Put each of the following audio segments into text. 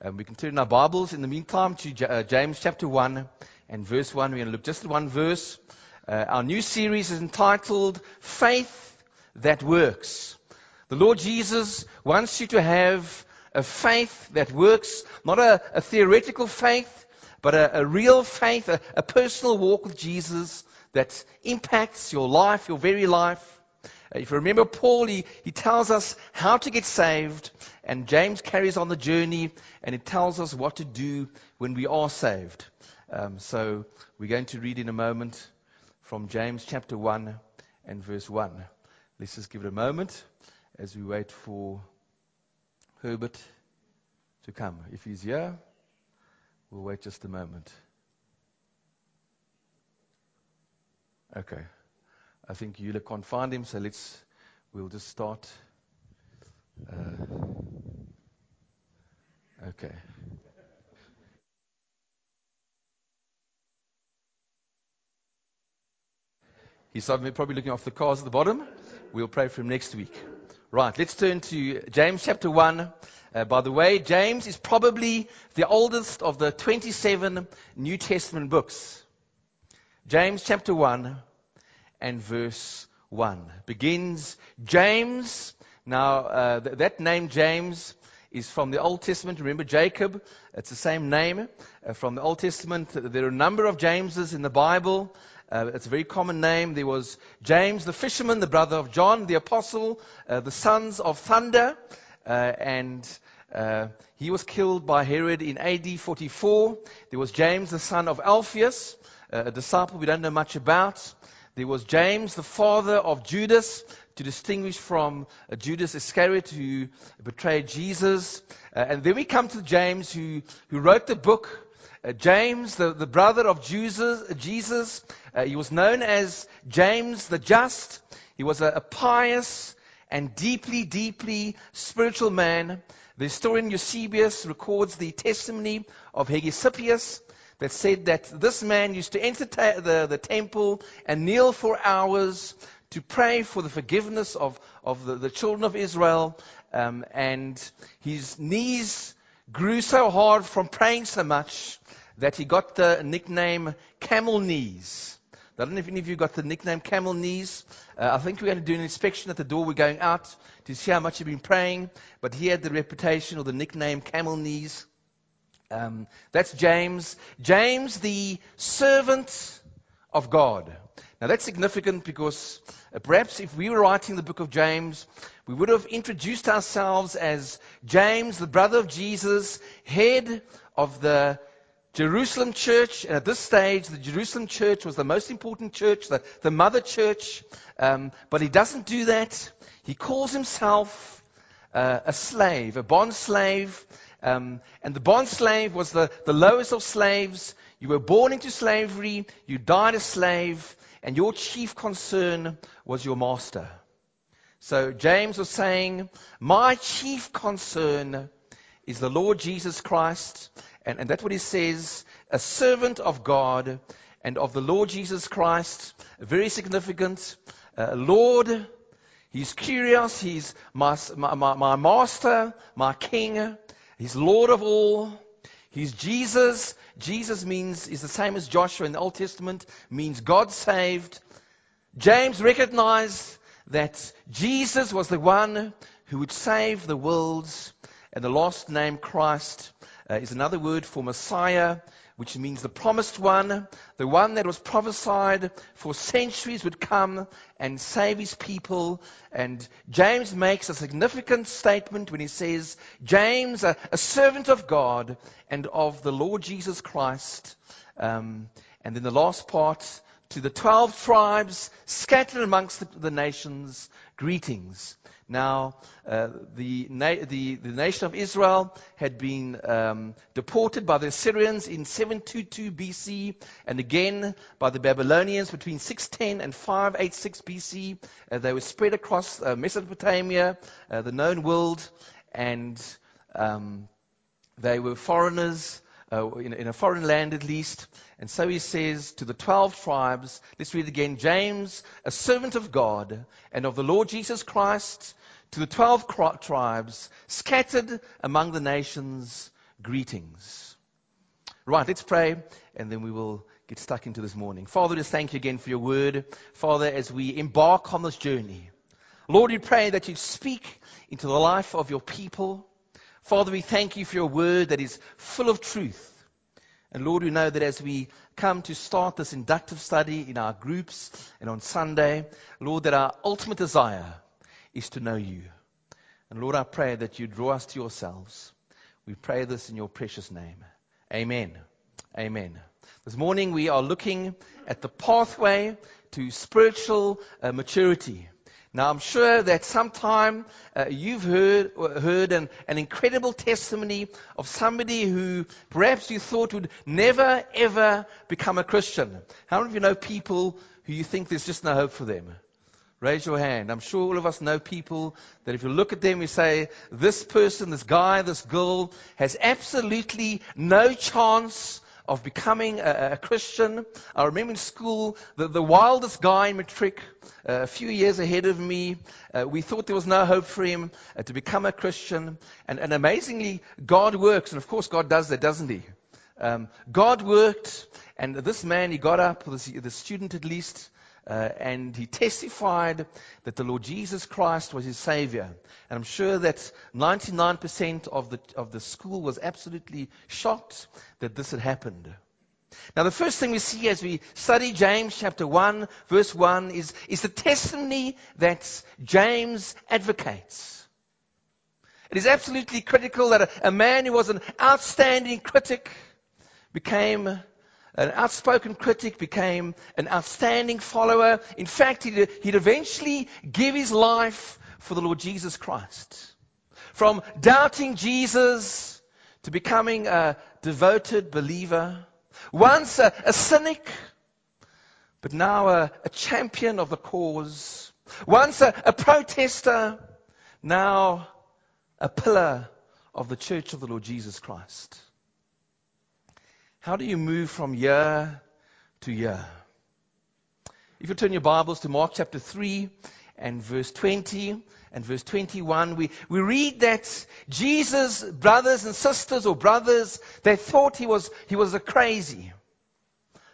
Um, we can turn our Bibles in the meantime to J- uh, James chapter 1 and verse 1. We're going to look just at one verse. Uh, our new series is entitled Faith That Works. The Lord Jesus wants you to have a faith that works, not a, a theoretical faith, but a, a real faith, a, a personal walk with Jesus that impacts your life, your very life. Uh, if you remember Paul, he, he tells us how to get saved, and James carries on the journey and he tells us what to do when we are saved. Um, so we're going to read in a moment from James chapter 1 and verse 1. Let's just give it a moment as we wait for Herbert to come. If he's here, we'll wait just a moment. Okay. I think Eula can't find him, so let's, we'll just start. Uh, okay. He's probably looking off the cars at the bottom. We'll pray for him next week. Right, let's turn to James chapter 1. Uh, by the way, James is probably the oldest of the 27 New Testament books. James chapter 1, and verse 1. Begins James. Now, uh, th- that name James is from the Old Testament. Remember Jacob? It's the same name uh, from the Old Testament. There are a number of Jameses in the Bible. Uh, it's a very common name. There was James the fisherman, the brother of John the apostle, uh, the sons of thunder, uh, and uh, he was killed by Herod in AD 44. There was James the son of Alphaeus, a disciple we don't know much about. There was James, the father of Judas, to distinguish from uh, Judas Iscariot who betrayed Jesus. Uh, and then we come to James who, who wrote the book. Uh, James, the, the brother of Jesus, Jesus uh, he was known as James the Just. He was a, a pious and deeply, deeply spiritual man. The historian Eusebius records the testimony of Hegesippus, that said that this man used to enter ta- the, the temple and kneel for hours to pray for the forgiveness of, of the, the children of Israel. Um, and his knees grew so hard from praying so much that he got the nickname camel knees. I don't know if any of you got the nickname camel knees. Uh, I think we're going to do an inspection at the door. We're going out to see how much you've been praying. But he had the reputation or the nickname camel knees. Um, that's James. James, the servant of God. Now that's significant because uh, perhaps if we were writing the book of James, we would have introduced ourselves as James, the brother of Jesus, head of the Jerusalem church. And at this stage, the Jerusalem church was the most important church, the, the mother church. Um, but he doesn't do that. He calls himself uh, a slave, a bond slave um, and the bond slave was the, the lowest of slaves. You were born into slavery, you died a slave, and your chief concern was your master. So James was saying, My chief concern is the Lord Jesus Christ. And, and that's what he says, a servant of God and of the Lord Jesus Christ. Very significant. Uh, Lord, he's kurios, he's my, my, my master, my king. He's Lord of all. He's Jesus. Jesus means, is the same as Joshua in the Old Testament, means God saved. James recognized that Jesus was the one who would save the world. And the last name, Christ, uh, is another word for Messiah, which means the promised one, the one that was prophesied for centuries would come and save his people. And James makes a significant statement when he says, James, a, a servant of God and of the Lord Jesus Christ. Um, and then the last part, to the 12 tribes scattered amongst the, the nations, greetings. Now, uh, the, na- the, the, nation of Israel had been um, deported by the Assyrians in 722 BC, and again by the Babylonians between 610 and 586 BC. Uh, they were spread across uh, Mesopotamia, uh, the known world, and um, they were foreigners. Uh, in, in, a foreign land at least. And so he says to the 12 tribes, let's read again, James, a servant of God and of the Lord Jesus Christ, to the 12 tribes scattered among the nations, greetings. Right, let's pray, and then we will get stuck into this morning. Father, just thank you again for your word. Father, as we embark on this journey, Lord, we pray that you speak into the life of your people. Father, we thank you for your word that is full of truth. And Lord, we know that as we come to start this inductive study in our groups and on Sunday, Lord, that our ultimate desire is to know you. And Lord, I pray that you draw us to yourselves. We pray this in your precious name. Amen. Amen. This morning we are looking at the pathway to spiritual uh, maturity. Now, I'm sure that sometime uh, you've heard, heard an, an, incredible testimony of somebody who perhaps you thought would never, ever become a Christian. How many of you know people who you think there's just no hope for them? Raise your hand. I'm sure all of us know people that if you look at them, you say, this person, this guy, this girl has absolutely no chance of becoming a, a Christian. I remember in school, the, the wildest guy in matric, uh, a few years ahead of me, uh, we thought there was no hope for him uh, to become a Christian. And, and, amazingly, God works. And of course, God does that, doesn't he? Um, God worked, and this man, he got up, the student at least, uh, and he testified that the Lord Jesus Christ was his Savior. And I'm sure that 99% of the, of the school was absolutely shocked that this had happened. Now, the first thing we see as we study James chapter 1, verse 1, is, is the testimony that James advocates. It is absolutely critical that a, a man who was an outstanding critic became an outspoken critic, became an outstanding follower. In fact, he'd, he'd eventually give his life for the Lord Jesus Christ. From doubting Jesus to becoming a devoted believer. Once a, a cynic, but now a, a, champion of the cause. Once a, a protester, now a pillar of the church of the Lord Jesus Christ. How do you move from year to year? If you turn your Bibles to Mark chapter 3 and verse 20 and verse 21, we, we read that Jesus' brothers and sisters or brothers, they thought he was, he was a crazy.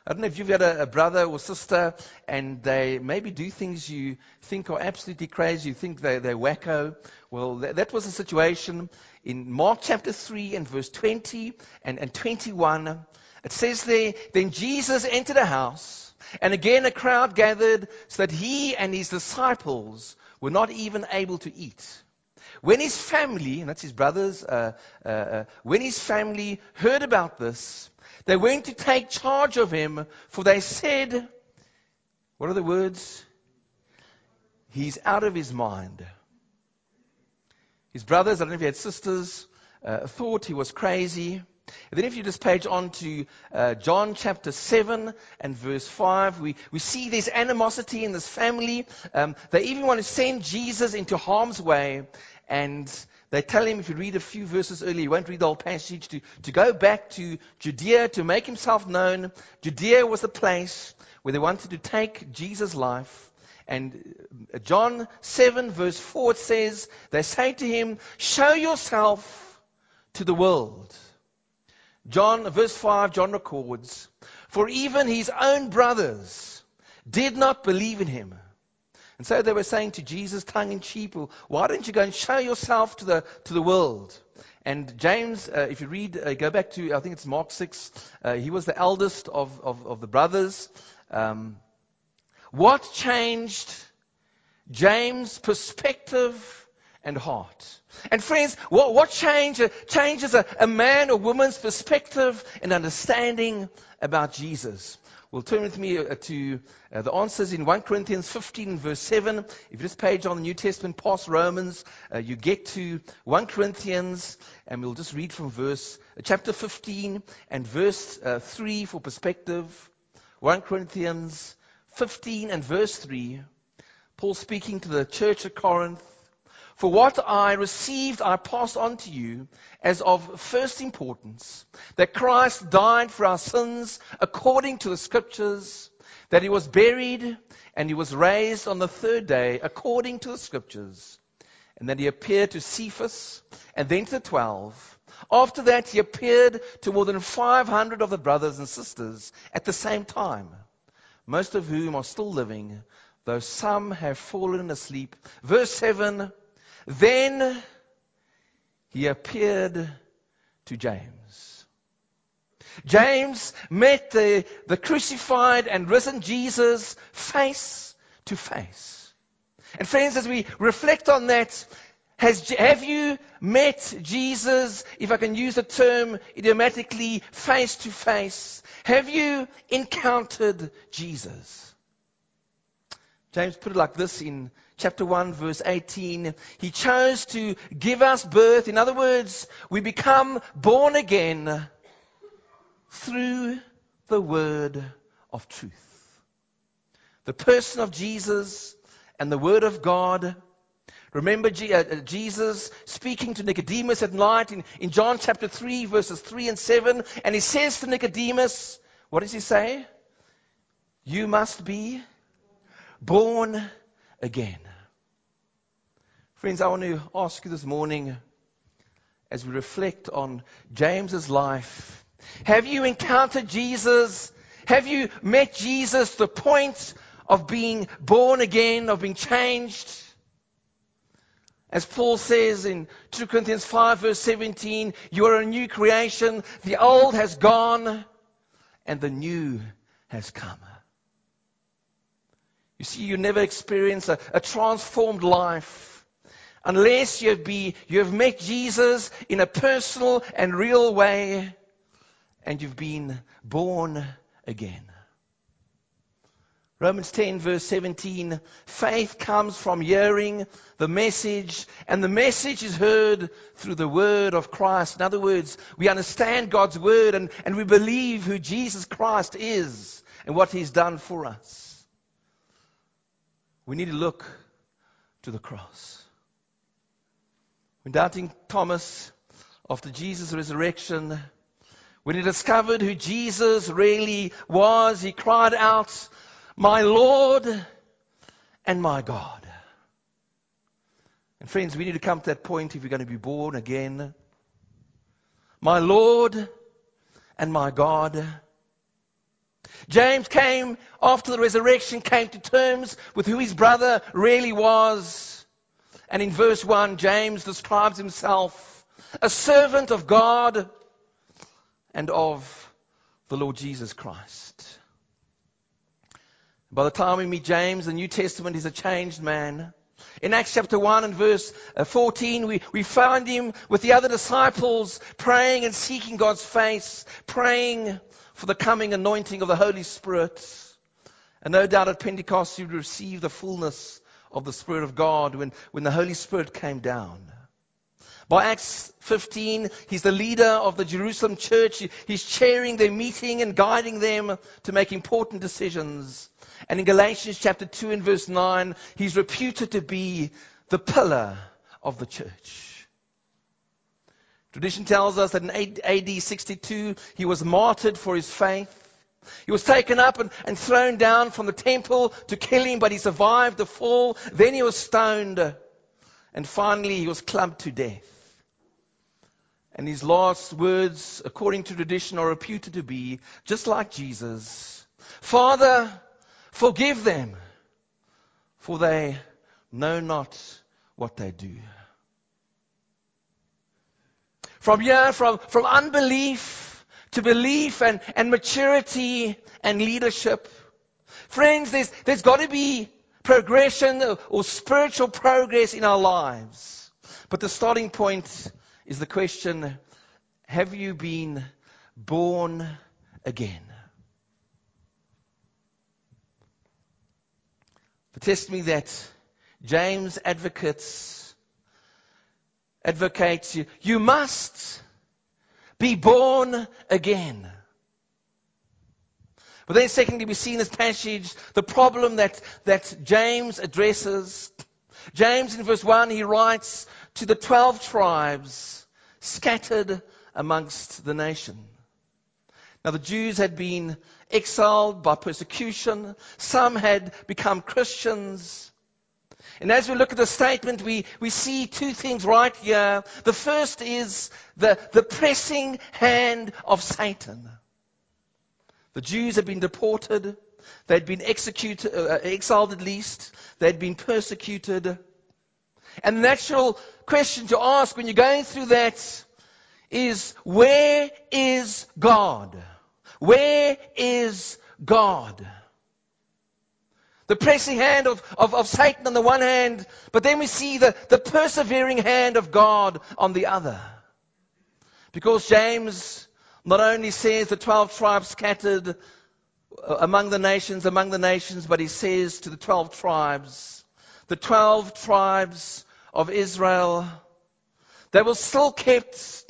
I don't know if you've got a, a, brother or sister and they maybe do things you think are absolutely crazy, you think they, they're wacko. Well, that, that was the situation in Mark chapter 3 and verse 20 and, and 21. It says there, then Jesus entered a house and again a crowd gathered so that he and his disciples were not even able to eat. When his family, and that's his brothers, uh, uh, uh, when his family heard about this, they went to take charge of him, for they said, what are the words? He's out of his mind. His brothers, I don't know if he had sisters, uh, thought he was crazy. And then if you just page on to uh, John chapter 7 and verse 5, we, we see this animosity in this family. Um, they even want to send Jesus into harm's way. And they tell him, if you read a few verses earlier, you won't read the whole passage, to, to go back to Judea to make himself known. Judea was the place where they wanted to take Jesus' life. And uh, John 7 verse 4 says, they say to him, show yourself to the world. John, verse 5, John records, For even his own brothers did not believe in him. And so they were saying to Jesus, tongue in cheek, why don't you go and show yourself to the, to the world? And James, uh, if you read, uh, go back to, I think it's Mark 6, uh, he was the eldest of, of, of the brothers. Um, what changed James' perspective and heart. And friends, what, what change, changes a, a man or woman's perspective and understanding about Jesus? Well, turn with me uh, to uh, the answers in 1 Corinthians 15, verse 7. If you just page on the New Testament past Romans, uh, you get to 1 Corinthians, and we'll just read from verse uh, chapter 15 and verse uh, 3 for perspective. 1 Corinthians 15 and verse 3. Paul speaking to the church at Corinth. For what I received, I passed on to you as of first importance that Christ died for our sins according to the scriptures, that he was buried and he was raised on the third day according to the scriptures, and that he appeared to Cephas and then to the twelve. After that, he appeared to more than 500 of the brothers and sisters at the same time, most of whom are still living, though some have fallen asleep. Verse 7 Then he appeared to James. James met the, the crucified and risen Jesus face to face. And friends, as we reflect on that, has, have you met Jesus, if I can use the term idiomatically, face to face? Have you encountered Jesus? James put it like this in chapter 1, verse 18. He chose to give us birth. In other words, we become born again through the word of truth. The person of Jesus and the word of God Remember uh, uh, Jesus speaking to Nicodemus at night in, in John chapter 3, verses 3 and 7. And he says to Nicodemus, what does he say? You must be born again. Friends, I want to ask you this morning as we reflect on James's life. Have you encountered Jesus? Have you met Jesus, the point of being born again, of being changed? As Paul says in 2 Corinthians 5 verse 17, you are a new creation. The old has gone and the new has come. You see, you never experience a, a transformed life unless you have, be, you have met Jesus in a personal and real way and you've been born again. Romans 10 verse 17, faith comes from hearing the message, and the message is heard through the word of Christ. In other words, we understand God's word and, and we believe who Jesus Christ is and what he's done for us. We need to look to the cross. When doubting Thomas, after Jesus' resurrection, when he discovered who Jesus really was, he cried out, my Lord and my God. And friends, we need to come to that point if we're going to be born again. My Lord and my God. James came after the resurrection, came to terms with who his brother really was. And in verse 1, James describes himself a servant of God and of the Lord Jesus Christ. By the time we meet James, the New Testament is a changed man. In Acts chapter 1 and verse uh, 14, we, we find him with the other disciples praying and seeking God's face, praying for the coming anointing of the Holy Spirit. And no doubt at Pentecost you received the fullness of the Spirit of God when, when the Holy Spirit came down. By Acts 15, he's the leader of the Jerusalem church. He's chairing their meeting and guiding them to make important decisions. And in Galatians chapter 2 and verse 9, he's reputed to be the pillar of the church. Tradition tells us that in AD 62, he was martyred for his faith. He was taken up and, and thrown down from the temple to kill him, but he survived the fall. Then he was stoned. And finally, he was clubbed to death. And his last words, according to tradition, are reputed to be just like Jesus Father, Forgive them, for they know not what they do. From here, from, from unbelief to belief and, and maturity and leadership. Friends, there's, there's got to be progression or, or spiritual progress in our lives. But the starting point is the question, have you been born again? The testimony that James advocates, advocates you, you must be born again. But then secondly, we see in this passage the problem that, that James addresses. James in verse 1, he writes to the 12 tribes scattered amongst the nation. Now the Jews had been exiled by persecution. Some had become Christians. And as we look at the statement, we, we see two things right here. The first is the, the pressing hand of Satan. The Jews had been deported. They'd been executed, uh, exiled at least. They'd been persecuted. And the natural question to ask when you're going through that is, where is God? Where is God? The pressing hand of, of, of, Satan on the one hand, but then we see the, the persevering hand of God on the other. Because James not only says the 12 tribes scattered uh, among the nations, among the nations, but he says to the 12 tribes, the 12 tribes of Israel, they were still kept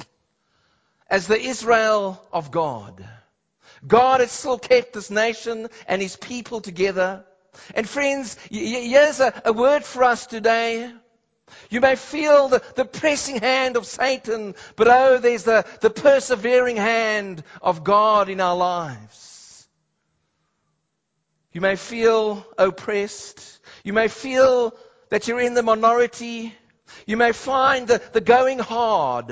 as the Israel of God. God has still kept this nation and his people together. And friends, here's a, word for us today. You may feel the, the, pressing hand of Satan, but oh, there's the, the persevering hand of God in our lives. You may feel oppressed. You may feel that you're in the minority. You may find the, the going hard.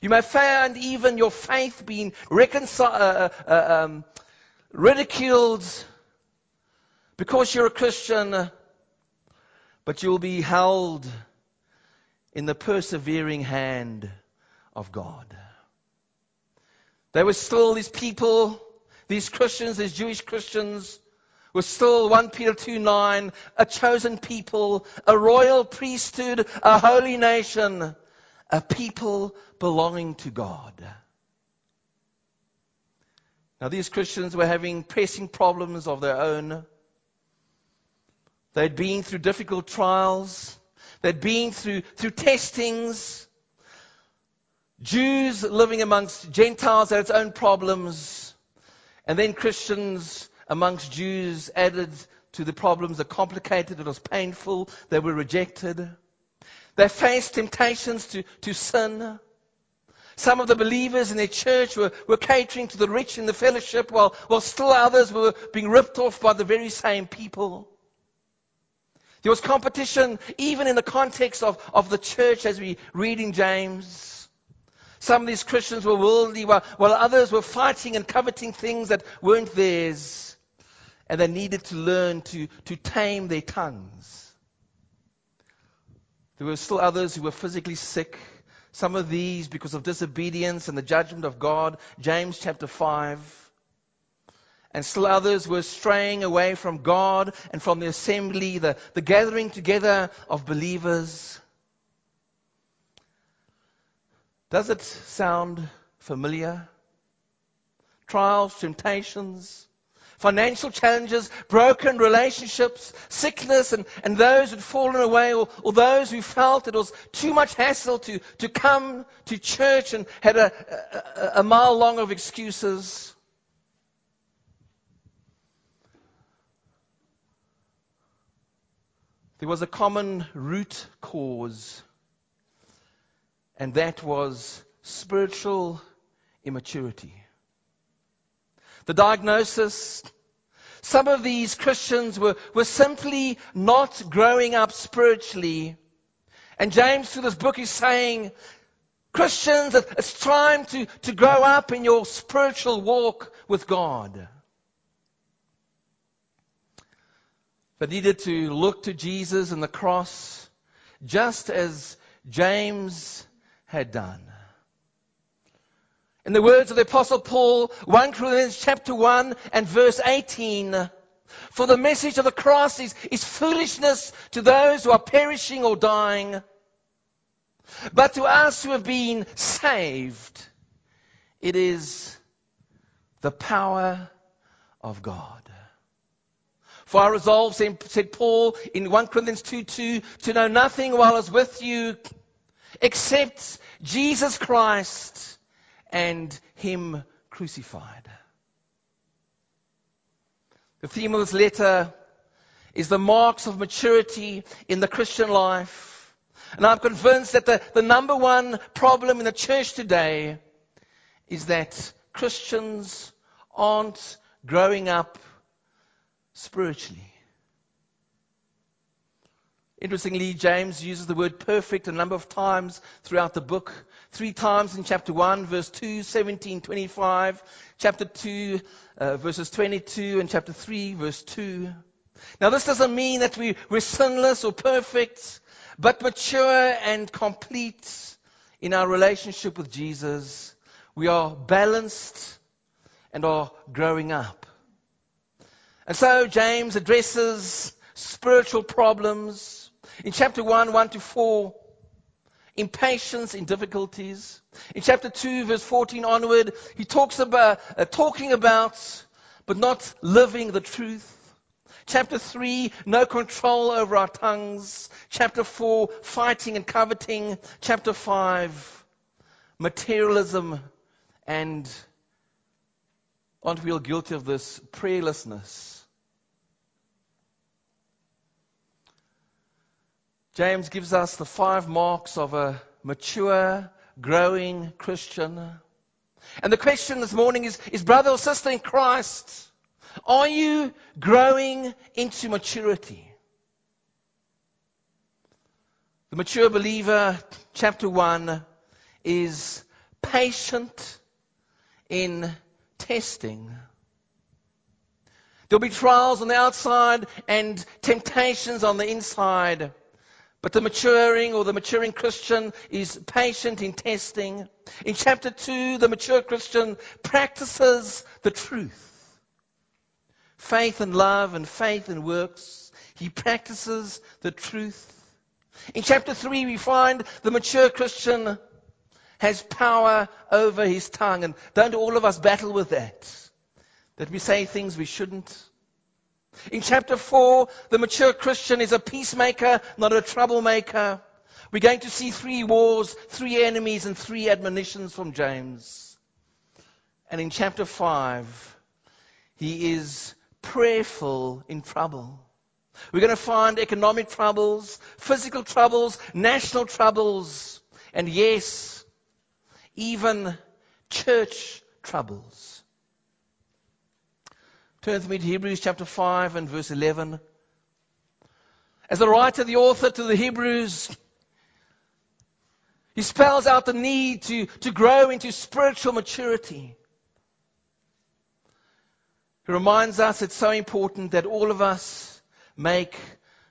You may find even your faith being reconciled, uh, uh, um, ridiculed because you're a Christian, but you'll be held in the persevering hand of God. There were still these people, these Christians, these Jewish Christians, were still 1 Peter 2 9, a chosen people, a royal priesthood, a holy nation, a people belonging to God. Now, these Christians were having pressing problems of their own. They'd been through difficult trials. They'd been through, through testings. Jews living amongst Gentiles had its own problems. And then Christians amongst Jews added to the problems, it complicated, it was painful, they were rejected. They faced temptations to, to sin. Some of the believers in their church were, were catering to the rich in the fellowship, while, while still others were being ripped off by the very same people. There was competition even in the context of, of the church as we read in James. Some of these Christians were worldly while, while others were fighting and coveting things that weren't theirs. And they needed to learn to, to tame their tongues. There were still others who were physically sick. Some of these because of disobedience and the judgment of God. James chapter 5 and still others were straying away from God and from the assembly, the, the gathering together of believers. Does it sound familiar? Trials, temptations, financial challenges, broken relationships, sickness, and, and those who'd fallen away, or, or those who felt it was too much hassle to, to come to church and had a, a, a mile long of excuses. There was a common root cause, and that was spiritual immaturity. The diagnosis some of these Christians were, were simply not growing up spiritually. And James, through this book, is saying, Christians, it's time to, to grow up in your spiritual walk with God. But needed to look to Jesus and the cross just as James had done. In the words of the apostle Paul, 1 Corinthians chapter 1 and verse 18, for the message of the cross is, is foolishness to those who are perishing or dying. But to us who have been saved, it is the power of God. For I resolve, said Paul in 1 Corinthians 2 2, to know nothing while I was with you except Jesus Christ and Him crucified. The theme of this letter is the marks of maturity in the Christian life. And I'm convinced that the, the number one problem in the church today is that Christians aren't growing up spiritually. Interestingly, James uses the word perfect a number of times throughout the book. Three times in chapter 1, verse 2, 17, 25, chapter 2, uh, verses 22, and chapter 3, verse 2. Now, this doesn't mean that we, we're sinless or perfect, but mature and complete in our relationship with Jesus. We are balanced and are growing up. And so, James addresses spiritual problems in chapter 1, 1 to 4, impatience in difficulties. In chapter 2, verse 14 onward, he talks about uh, talking about, but not living the truth. Chapter 3, no control over our tongues. Chapter 4, fighting and coveting. Chapter 5, materialism and, aren't we all guilty of this? Prayerlessness. James gives us the five marks of a mature, growing Christian. And the question this morning is, is brother or sister in Christ, are you growing into maturity? The mature believer, chapter 1, is patient in testing. There'll be trials on the outside and temptations on the inside. But the maturing or the maturing Christian is patient in testing. In chapter 2, the mature Christian practices the truth. Faith and love and faith and works. He practices the truth. In chapter 3, we find the mature Christian has power over his tongue. And don't all of us battle with that? That we say things we shouldn't? In chapter 4, the mature Christian is a peacemaker, not a troublemaker. We're going to see three wars, three enemies, and three admonitions from James. And in chapter 5, he is prayerful in trouble. We're going to find economic troubles, physical troubles, national troubles, and yes, even church troubles. Turn with me to Hebrews chapter 5 and verse 11. As the writer, the author to the Hebrews, he spells out the need to, to grow into spiritual maturity. He reminds us it's so important that all of us make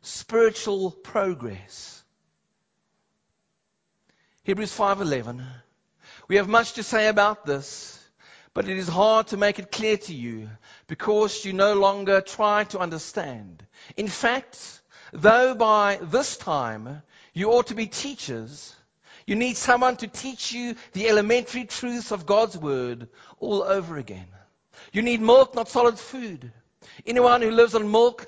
spiritual progress. Hebrews 5:11. We have much to say about this, but it is hard to make it clear to you because you no longer try to understand. In fact, though by this time you ought to be teachers, you need someone to teach you the elementary truths of God's Word all over again. You need milk, not solid food. Anyone who lives on milk,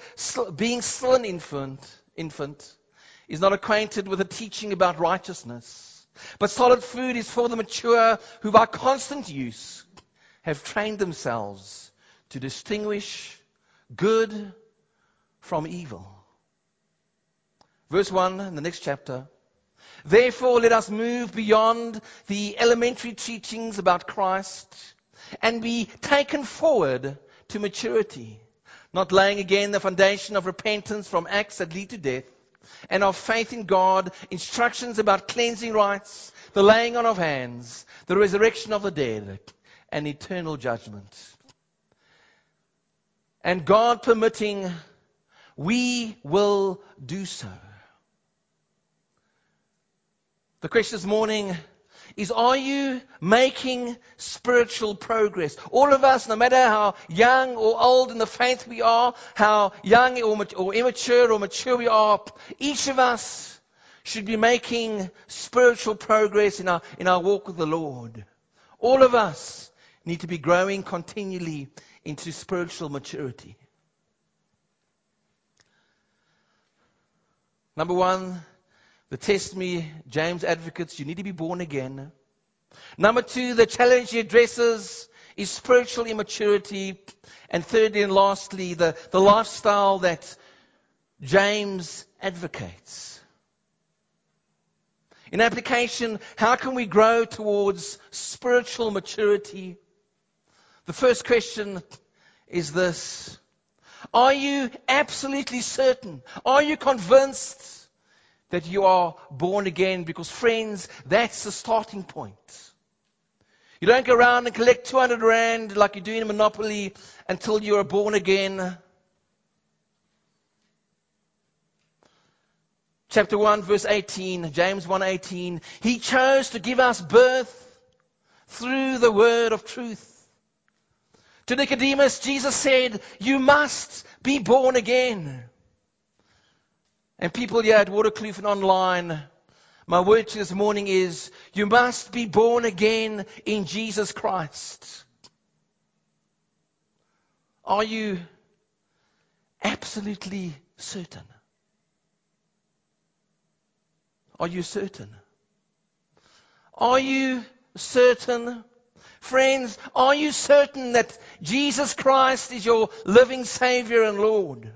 being still an infant, infant, is not acquainted with the teaching about righteousness. But solid food is for the mature who by constant use have trained themselves to distinguish good from evil. Verse 1 in the next chapter. Therefore, let us move beyond the elementary teachings about Christ and be taken forward to maturity, not laying again the foundation of repentance from acts that lead to death, and of faith in God, instructions about cleansing rites, the laying on of hands, the resurrection of the dead, and eternal judgment. And God permitting, we will do so. The question this morning is are you making spiritual progress? All of us, no matter how young or old in the faith we are, how young or, or immature or mature we are, each of us should be making spiritual progress in our, in our walk with the Lord. All of us need to be growing continually into spiritual maturity. Number one, the test me, James advocates, you need to be born again. Number two, the challenge he addresses is spiritual immaturity. And thirdly and lastly, the, the lifestyle that James advocates. In application, how can we grow towards spiritual maturity? The first question is this. Are you absolutely certain? Are you convinced that you are born again because, friends, that's the starting point. You don't go around and collect 200 Rand like you do in Monopoly until you are born again. Chapter 1, verse 18, James 1:18. He chose to give us birth through the word of truth. To Nicodemus, Jesus said, You must be born again. And people here at Waterkloof and online, my word to this morning is, You must be born again in Jesus Christ. Are you absolutely certain? Are you certain? Are you certain? Friends, are you certain that Jesus Christ is your living Savior and Lord?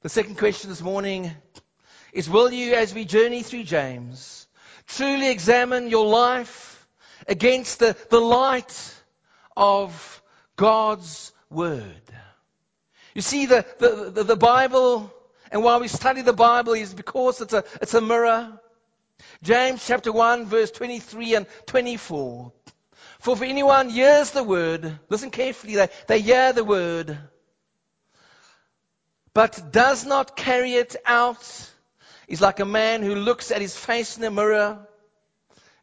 The second question this morning is Will you, as we journey through James, truly examine your life against the, the light of God's Word? You see, the, the, the, the Bible, and why we study the Bible is because it's a, it's a mirror. James chapter 1 verse 23 and 24. For if anyone hears the word, listen carefully, they, they hear the word, but does not carry it out, is like a man who looks at his face in the mirror,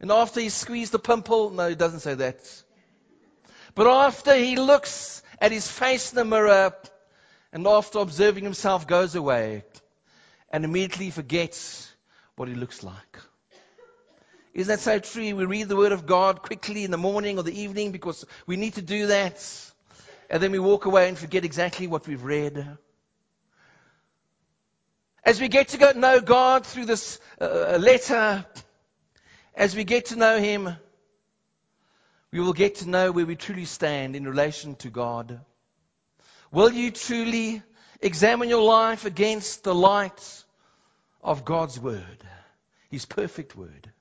and after he squeezed the pimple, no, he doesn't say that. But after he looks at his face in the mirror, and after observing himself goes away, and immediately forgets what he looks like. Isn't that so true? We read the Word of God quickly in the morning or the evening because we need to do that. And then we walk away and forget exactly what we've read. As we get to know God through this uh, letter, as we get to know Him, we will get to know where we truly stand in relation to God. Will you truly examine your life against the light of God's Word, His perfect Word?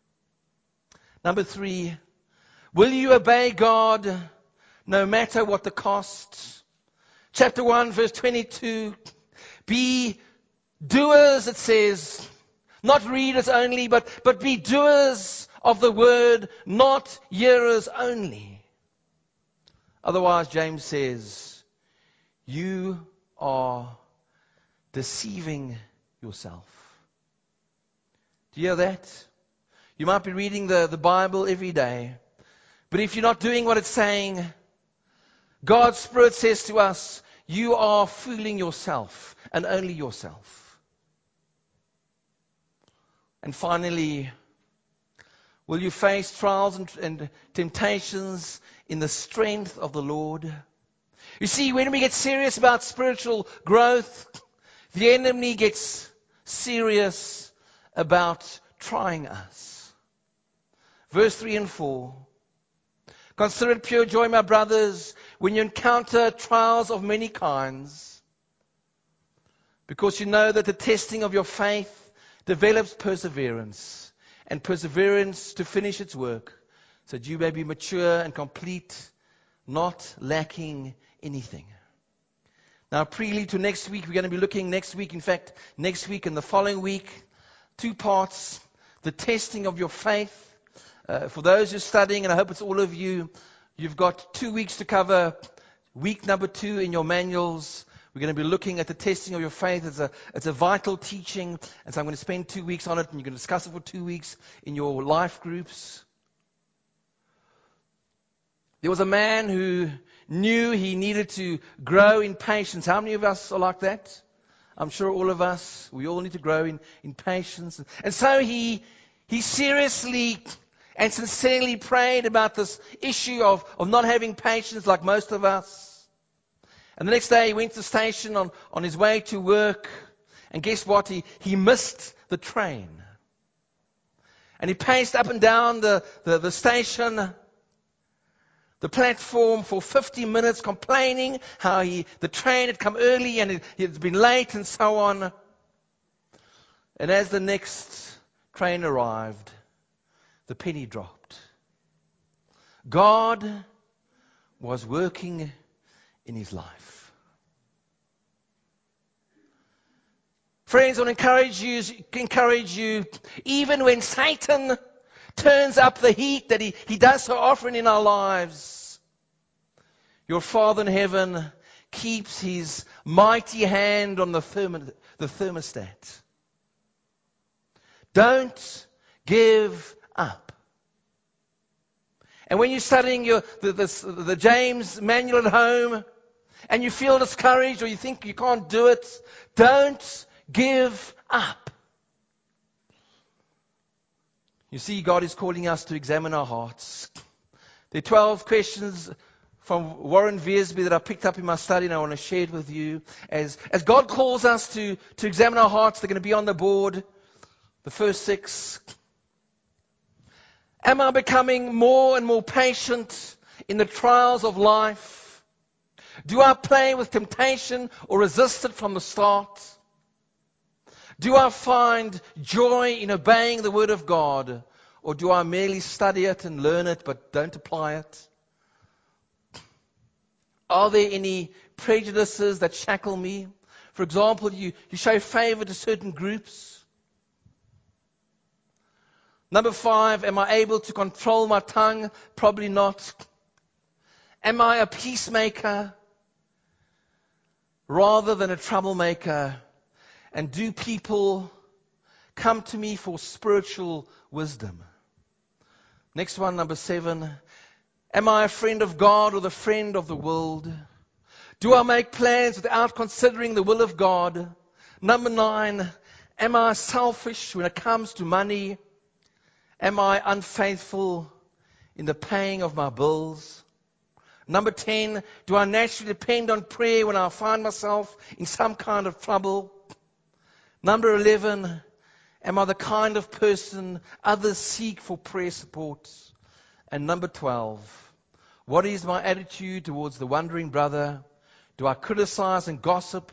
Number three, will you obey God no matter what the cost? Chapter 1, verse 22. Be doers, it says. Not readers only, but, but be doers of the word, not hearers only. Otherwise, James says, you are deceiving yourself. Do you hear that? You might be reading the, the Bible every day. But if you're not doing what it's saying, God's Spirit says to us, you are fooling yourself and only yourself. And finally, will you face trials and, and temptations in the strength of the Lord? You see, when we get serious about spiritual growth, the enemy gets serious about trying us. Verse 3 and 4. Consider it pure joy, my brothers, when you encounter trials of many kinds, because you know that the testing of your faith develops perseverance, and perseverance to finish its work, so that you may be mature and complete, not lacking anything. Now, prelude to next week, we're going to be looking next week, in fact, next week and the following week, two parts the testing of your faith uh, for those who are studying, and I hope it's all of you, you've got two weeks to cover. Week number two in your manuals. We're going to be looking at the testing of your faith. It's a, it's a vital teaching. And so I'm going to spend two weeks on it, and you're going to discuss it for two weeks in your life groups. There was a man who knew he needed to grow in patience. How many of us are like that? I'm sure all of us, we all need to grow in, in patience. And so he, he seriously and sincerely prayed about this issue of, of not having patience like most of us. And the next day he went to the station on, on his way to work. And guess what? He, he missed the train. And he paced up and down the, the, the station, the platform for 50 minutes complaining how he, the train had come early and it, had been late and so on. And as the next train arrived, the penny dropped. God was working in his life. Friends, I want to encourage you, encourage you, even when Satan turns up the heat that he, he does so often in our lives, your Father in heaven keeps his mighty hand on the, therm- the thermostat. Don't give up. And when you're studying your, the, the, the James manual at home and you feel discouraged or you think you can't do it, don't give up. You see, God is calling us to examine our hearts. There are 12 questions from Warren Wiersbe that I picked up in my study and I want to share it with you. As, as God calls us to, to examine our hearts, they're going to be on the board. The first six. Am I becoming more and more patient in the trials of life? Do I play with temptation or resist it from the start? Do I find joy in obeying the Word of God? Or do I merely study it and learn it but don't apply it? Are there any prejudices that shackle me? For example, you, you show favor to certain groups. Number five, am I able to control my tongue? Probably not. Am I a peacemaker rather than a troublemaker? And do people come to me for spiritual wisdom? Next one, number seven. Am I a friend of God or the friend of the world? Do I make plans without considering the will of God? Number nine, am I selfish when it comes to money? Am I unfaithful in the paying of my bills? Number 10, do I naturally depend on prayer when I find myself in some kind of trouble? Number 11, am I the kind of person others seek for prayer support? And number 12, what is my attitude towards the wandering brother? Do I criticize and gossip?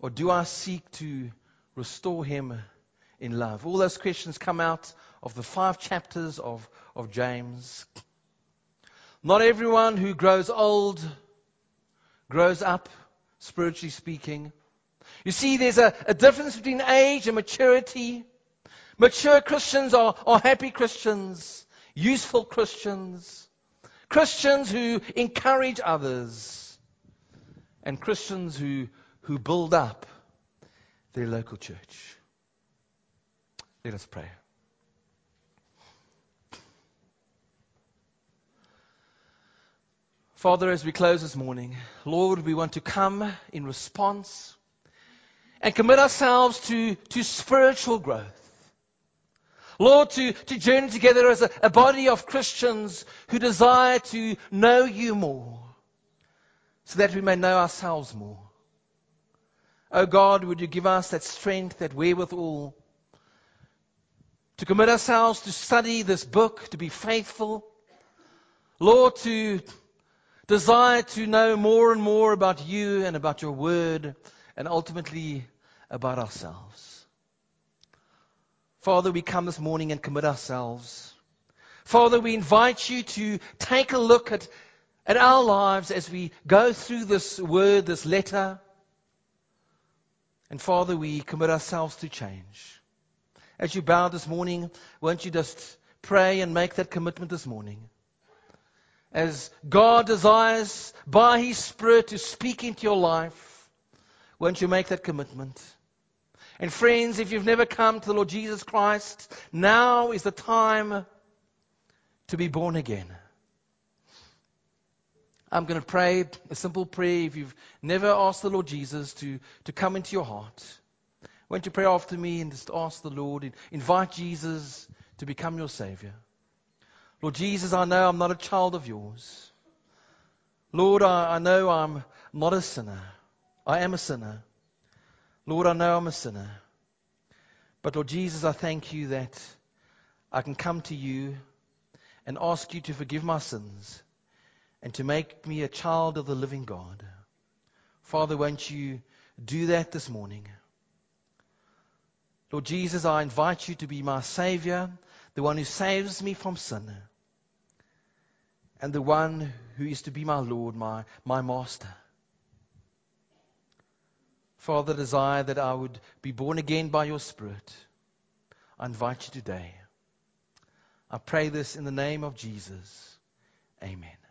Or do I seek to restore him in love? All those questions come out of the five chapters of, of James. Not everyone who grows old grows up, spiritually speaking. You see, there's a, a difference between age and maturity. Mature Christians are, are happy Christians, useful Christians. Christians who encourage others, and Christians who, who build up their local church. Let us pray. Father, as we close this morning, Lord, we want to come in response and commit ourselves to, to spiritual growth. Lord, to, to journey together as a, a body of Christians who desire to know you more so that we may know ourselves more. Oh God, would you give us that strength, that wherewithal to commit ourselves to study this book, to be faithful. Lord, to desire to know more and more about you and about your word and ultimately about ourselves. Father, we come this morning and commit ourselves. Father, we invite you to take a look at, at our lives as we go through this word, this letter. And Father, we commit ourselves to change. As you bow this morning, won't you just pray and make that commitment this morning? As God desires by His Spirit to speak into your life, won't you make that commitment? And friends, if you've never come to the Lord Jesus Christ, now is the time to be born again. I'm going to pray a simple prayer if you've never asked the Lord Jesus to, to come into your heart. Won't you pray after me and just ask the Lord, invite Jesus to become your Savior? Lord Jesus, I know I'm not a child of yours. Lord, I, I know I'm not a sinner. I am a sinner. Lord, I know I'm a sinner. But Lord Jesus, I thank you that I can come to you and ask you to forgive my sins and to make me a child of the living God. Father, won't you do that this morning? Lord Jesus, I invite you to be my Savior, the one who saves me from sin, and the one who is to be my Lord, my, my Master. Father, desire that I would be born again by your Spirit. I invite you today. I pray this in the name of Jesus. Amen.